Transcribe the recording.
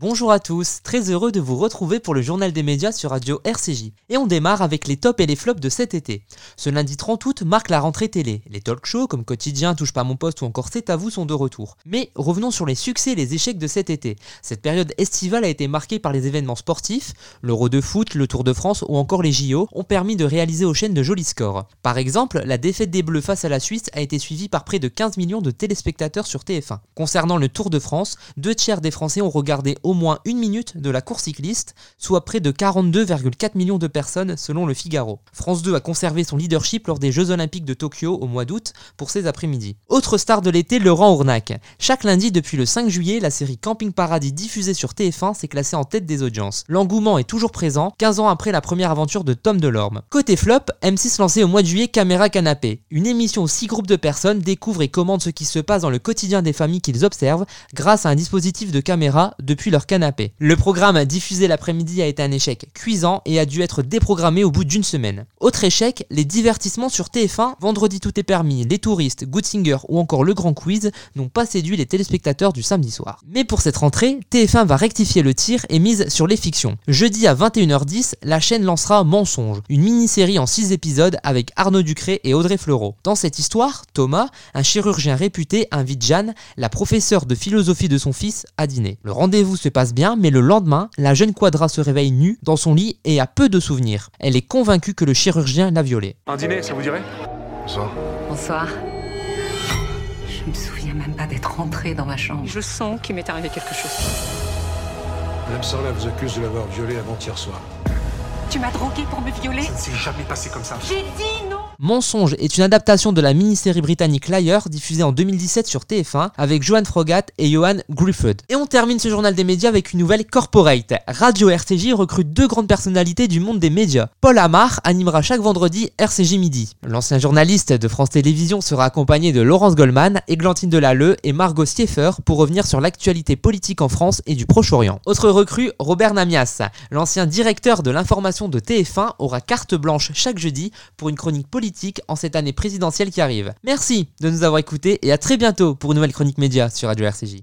Bonjour à tous, très heureux de vous retrouver pour le journal des médias sur Radio RCJ. Et on démarre avec les tops et les flops de cet été. Ce lundi 30 août marque la rentrée télé. Les talk shows comme Quotidien, Touche pas mon poste ou encore C'est à vous sont de retour. Mais revenons sur les succès et les échecs de cet été. Cette période estivale a été marquée par les événements sportifs, l'Euro de foot, le Tour de France ou encore les JO ont permis de réaliser aux chaînes de jolis scores. Par exemple, la défaite des Bleus face à la Suisse a été suivie par près de 15 millions de téléspectateurs sur TF1. Concernant le Tour de France, deux tiers des Français ont regardé au moins une minute de la course cycliste, soit près de 42,4 millions de personnes selon le Figaro. France 2 a conservé son leadership lors des Jeux Olympiques de Tokyo au mois d'août pour ces après-midi. Autre star de l'été, Laurent Ournac. Chaque lundi depuis le 5 juillet, la série Camping Paradis diffusée sur TF1 s'est classée en tête des audiences. L'engouement est toujours présent, 15 ans après la première aventure de Tom Delorme. Côté flop, M6 lançait au mois de juillet Caméra Canapé, une émission où six groupes de personnes découvrent et commandent ce qui se passe dans le quotidien des familles qu'ils observent grâce à un dispositif de caméra depuis leur canapé. Le programme diffusé l'après-midi a été un échec cuisant et a dû être déprogrammé au bout d'une semaine. Autre échec, les divertissements sur TF1, Vendredi tout est permis, Les touristes, Good Singer ou encore Le Grand Quiz n'ont pas séduit les téléspectateurs du samedi soir. Mais pour cette rentrée, TF1 va rectifier le tir et mise sur les fictions. Jeudi à 21h10, la chaîne lancera Mensonge, une mini-série en 6 épisodes avec Arnaud Ducré et Audrey Fleurot. Dans cette histoire, Thomas, un chirurgien réputé, invite Jeanne, la professeure de philosophie de son fils, à dîner. Le rendez-vous se passe bien mais le lendemain, la jeune Quadra se réveille nue dans son lit et a peu de souvenirs. Elle est convaincue que le chirurgien l'a violée. Un dîner, ça vous dirait? Bonsoir. Bonsoir. Je me souviens même pas d'être rentrée dans ma chambre. Je sens qu'il m'est arrivé quelque chose. Madame Sarla vous accuse de l'avoir violée avant-hier soir. Tu m'as drogué pour me violer Ça ne s'est jamais passé comme ça. J'ai dit non Mensonge est une adaptation de la mini-série britannique Liar diffusée en 2017 sur TF1 avec Joan Frogat et Johan Griffith. Et on termine ce journal des médias avec une nouvelle corporate. Radio RCJ recrute deux grandes personnalités du monde des médias. Paul Amar animera chaque vendredi RCJ Midi. L'ancien journaliste de France Télévisions sera accompagné de Laurence Goldman, Églantine Delalleux et Margot Stieffer pour revenir sur l'actualité politique en France et du Proche-Orient. Autre recrue, Robert Namias. L'ancien directeur de l'information de TF1 aura carte blanche chaque jeudi pour une chronique politique en cette année présidentielle qui arrive. Merci de nous avoir écoutés et à très bientôt pour une nouvelle chronique média sur Radio RCJ.